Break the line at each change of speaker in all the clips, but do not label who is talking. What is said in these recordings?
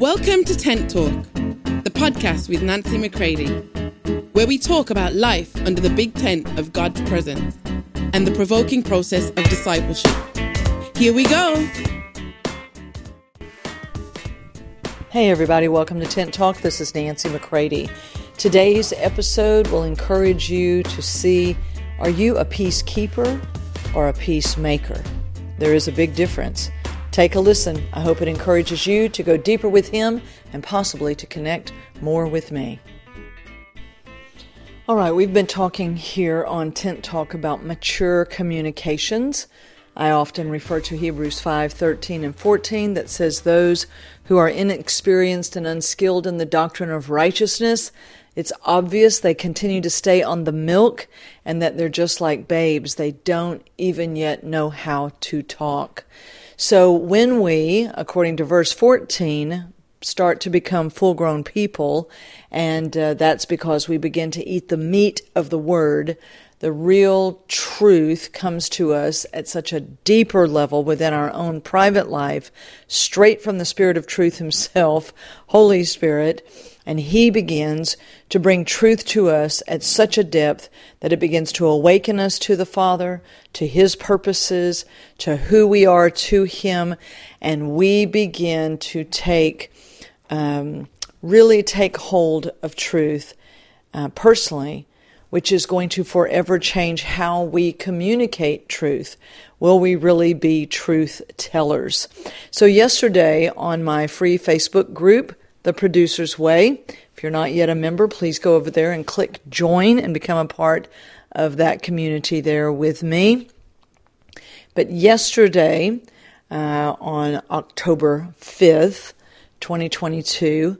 Welcome to Tent Talk, the podcast with Nancy McCready, where we talk about life under the big tent of God's presence and the provoking process of discipleship. Here we go.
Hey, everybody, welcome to Tent Talk. This is Nancy McCready. Today's episode will encourage you to see are you a peacekeeper or a peacemaker? There is a big difference. Take a listen. I hope it encourages you to go deeper with Him and possibly to connect more with me. All right, we've been talking here on Tent Talk about mature communications. I often refer to Hebrews 5 13 and 14 that says, Those who are inexperienced and unskilled in the doctrine of righteousness, it's obvious they continue to stay on the milk and that they're just like babes. They don't even yet know how to talk. So when we, according to verse 14, start to become full grown people, and uh, that's because we begin to eat the meat of the word, the real truth comes to us at such a deeper level within our own private life, straight from the Spirit of truth Himself, Holy Spirit and He begins to bring truth to us at such a depth that it begins to awaken us to the Father, to His purposes, to who we are to Him, and we begin to take, um, really take hold of truth uh, personally, which is going to forever change how we communicate truth. Will we really be truth tellers? So, yesterday on my free Facebook group, the Producer's Way. If you're not yet a member, please go over there and click join and become a part of that community there with me. But yesterday, uh, on October 5th, 2022,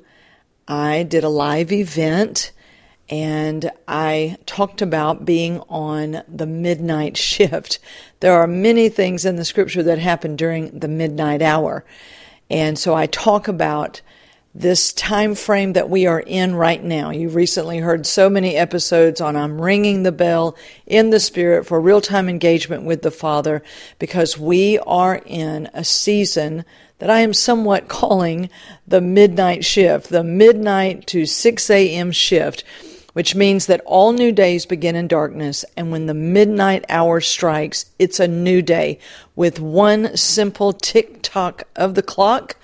I did a live event and I talked about being on the midnight shift. There are many things in the scripture that happen during the midnight hour. And so I talk about this time frame that we are in right now. You recently heard so many episodes on I'm ringing the bell in the spirit for real time engagement with the Father because we are in a season that I am somewhat calling the midnight shift, the midnight to 6 a.m. shift, which means that all new days begin in darkness. And when the midnight hour strikes, it's a new day with one simple tick tock of the clock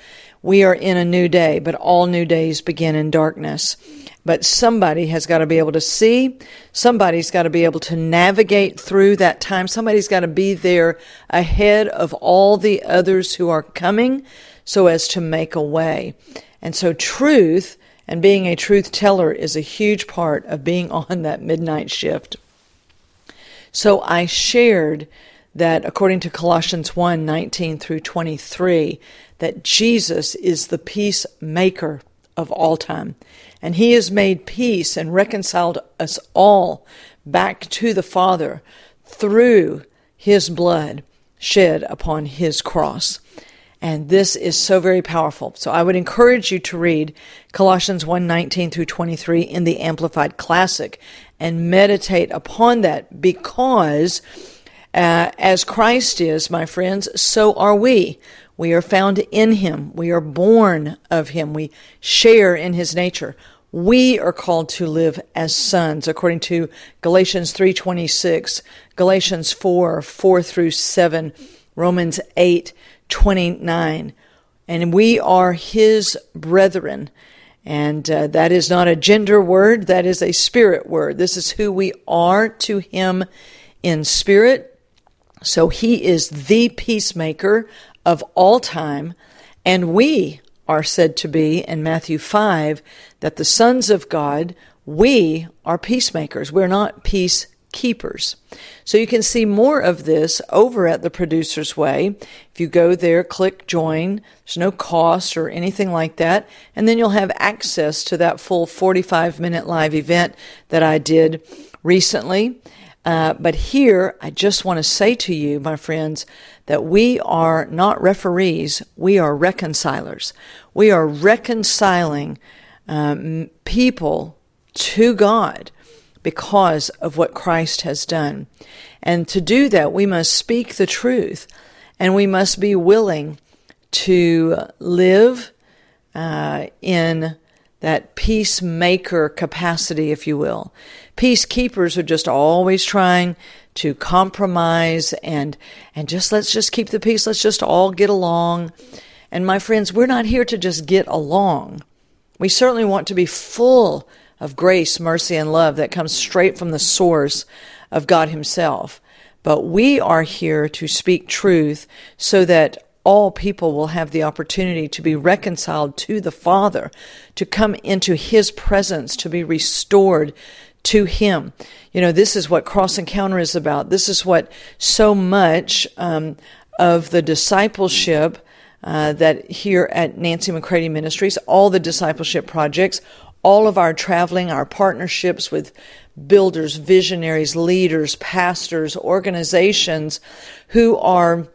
we are in a new day, but all new days begin in darkness. But somebody has got to be able to see. Somebody's got to be able to navigate through that time. Somebody's got to be there ahead of all the others who are coming so as to make a way. And so truth and being a truth teller is a huge part of being on that midnight shift. So I shared that according to Colossians 1 19 through 23, that Jesus is the peacemaker of all time. And he has made peace and reconciled us all back to the Father through his blood shed upon his cross. And this is so very powerful. So I would encourage you to read Colossians 1:19 through 23 in the Amplified Classic and meditate upon that because uh, as Christ is, my friends, so are we. We are found in Him. We are born of Him. We share in His nature. We are called to live as sons, according to Galatians 3.26, Galatians 4, 4 through 7, Romans 8, 29. And we are His brethren. And uh, that is not a gender word, that is a spirit word. This is who we are to Him in spirit so he is the peacemaker of all time, and we are said to be in Matthew 5 that the sons of God, we are peacemakers. We're not peace keepers. So you can see more of this over at the Producer's Way. If you go there, click join. There's no cost or anything like that. And then you'll have access to that full 45 minute live event that I did recently. Uh, but here, I just want to say to you, my friends, that we are not referees, we are reconcilers. We are reconciling um, people to God because of what Christ has done. And to do that, we must speak the truth and we must be willing to live uh, in that peacemaker capacity, if you will. Peacekeepers are just always trying to compromise and and just let's just keep the peace. Let's just all get along. And my friends, we're not here to just get along. We certainly want to be full of grace, mercy, and love that comes straight from the source of God Himself. But we are here to speak truth so that all people will have the opportunity to be reconciled to the Father, to come into His presence, to be restored to Him. You know, this is what Cross Encounter is about. This is what so much um, of the discipleship uh, that here at Nancy McCready Ministries, all the discipleship projects, all of our traveling, our partnerships with builders, visionaries, leaders, pastors, organizations who are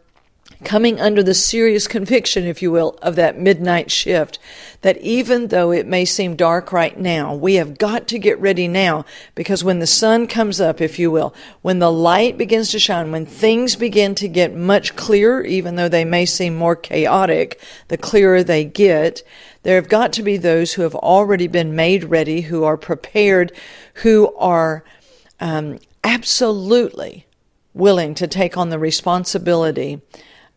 coming under the serious conviction, if you will, of that midnight shift. That even though it may seem dark right now, we have got to get ready now because when the sun comes up, if you will, when the light begins to shine, when things begin to get much clearer, even though they may seem more chaotic, the clearer they get, there have got to be those who have already been made ready, who are prepared, who are um, absolutely willing to take on the responsibility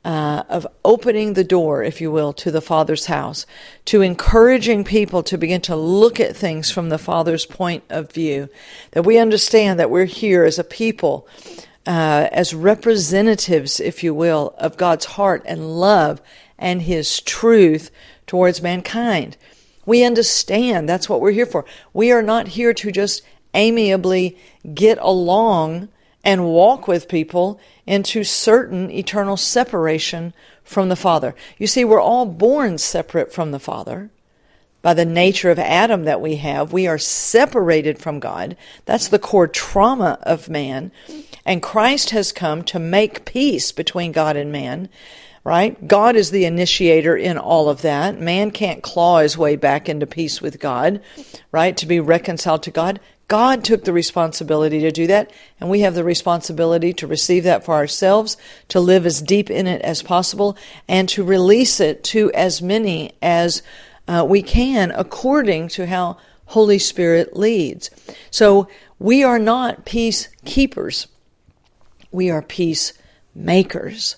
uh, of opening the door, if you will, to the Father's house, to encouraging people to begin to look at things from the Father's point of view. That we understand that we're here as a people, uh, as representatives, if you will, of God's heart and love and His truth towards mankind. We understand that's what we're here for. We are not here to just amiably get along and walk with people into certain eternal separation from the Father. You see, we're all born separate from the Father. By the nature of Adam that we have, we are separated from God. That's the core trauma of man. And Christ has come to make peace between God and man, right? God is the initiator in all of that. Man can't claw his way back into peace with God, right? To be reconciled to God. God took the responsibility to do that, and we have the responsibility to receive that for ourselves, to live as deep in it as possible, and to release it to as many as uh, we can according to how Holy Spirit leads. So we are not peace keepers, we are peace makers.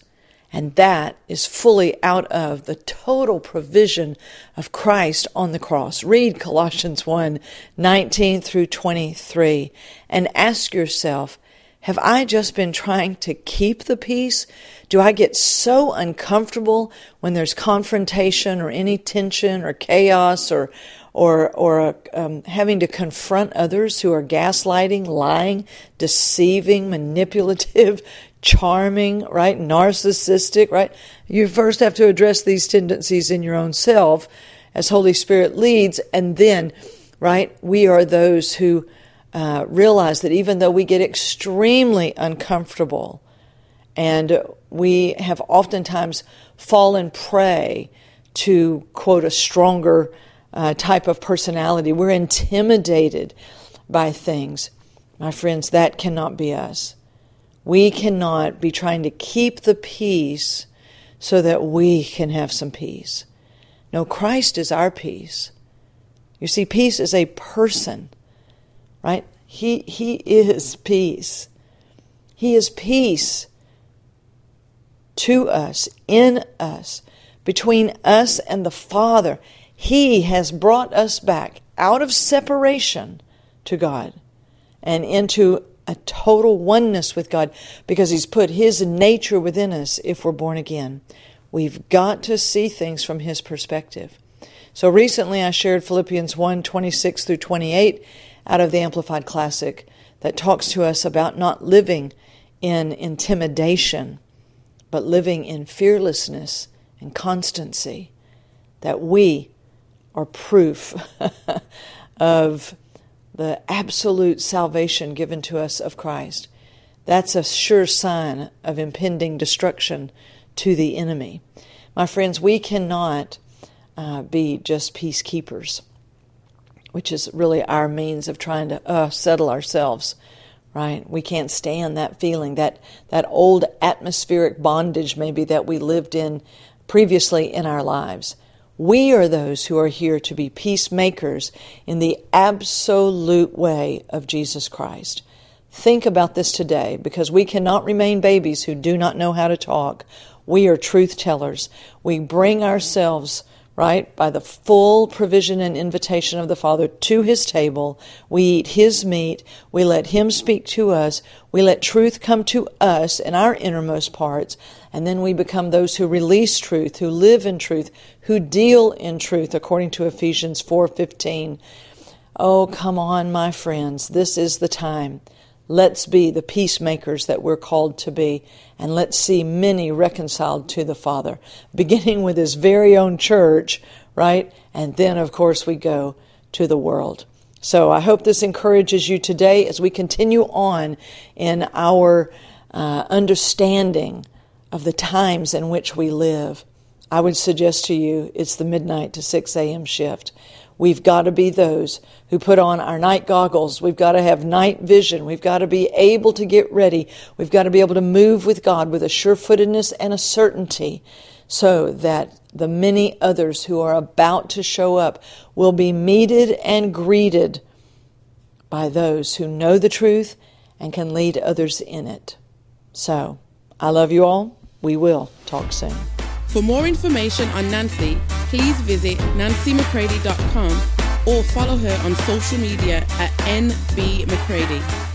And that is fully out of the total provision of Christ on the cross. Read Colossians 1 19 through 23 and ask yourself, have I just been trying to keep the peace? Do I get so uncomfortable when there's confrontation or any tension or chaos or or or um, having to confront others who are gaslighting, lying, deceiving, manipulative, charming, right? Narcissistic, right? You first have to address these tendencies in your own self as Holy Spirit leads, and then, right, we are those who uh, realize that even though we get extremely uncomfortable and we have oftentimes fallen prey to, quote, a stronger uh, type of personality, we're intimidated by things. My friends, that cannot be us. We cannot be trying to keep the peace so that we can have some peace. No, Christ is our peace. You see, peace is a person, right? He, he is peace. He is peace to us, in us, between us and the Father. He has brought us back out of separation to God and into a total oneness with God because He's put His nature within us if we're born again. We've got to see things from His perspective. So recently I shared Philippians 1 26 through 28 out of the Amplified Classic that talks to us about not living in intimidation, but living in fearlessness and constancy. That we are proof of the absolute salvation given to us of Christ. That's a sure sign of impending destruction to the enemy. My friends, we cannot uh, be just peacekeepers, which is really our means of trying to uh, settle ourselves, right? We can't stand that feeling, that, that old atmospheric bondage maybe that we lived in previously in our lives. We are those who are here to be peacemakers in the absolute way of Jesus Christ. Think about this today because we cannot remain babies who do not know how to talk. We are truth tellers. We bring ourselves right? By the full provision and invitation of the Father to His table. We eat His meat. We let Him speak to us. We let truth come to us in our innermost parts. And then we become those who release truth, who live in truth, who deal in truth, according to Ephesians 4.15. Oh, come on, my friends. This is the time. Let's be the peacemakers that we're called to be, and let's see many reconciled to the Father, beginning with His very own church, right? And then, of course, we go to the world. So I hope this encourages you today as we continue on in our uh, understanding of the times in which we live. I would suggest to you it's the midnight to 6 a.m. shift. We've got to be those who put on our night goggles. We've got to have night vision. We've got to be able to get ready. We've got to be able to move with God with a surefootedness and a certainty so that the many others who are about to show up will be meted and greeted by those who know the truth and can lead others in it. So, I love you all. We will talk soon.
For more information on Nancy, please visit nancymccready.com or follow her on social media at nbmccready.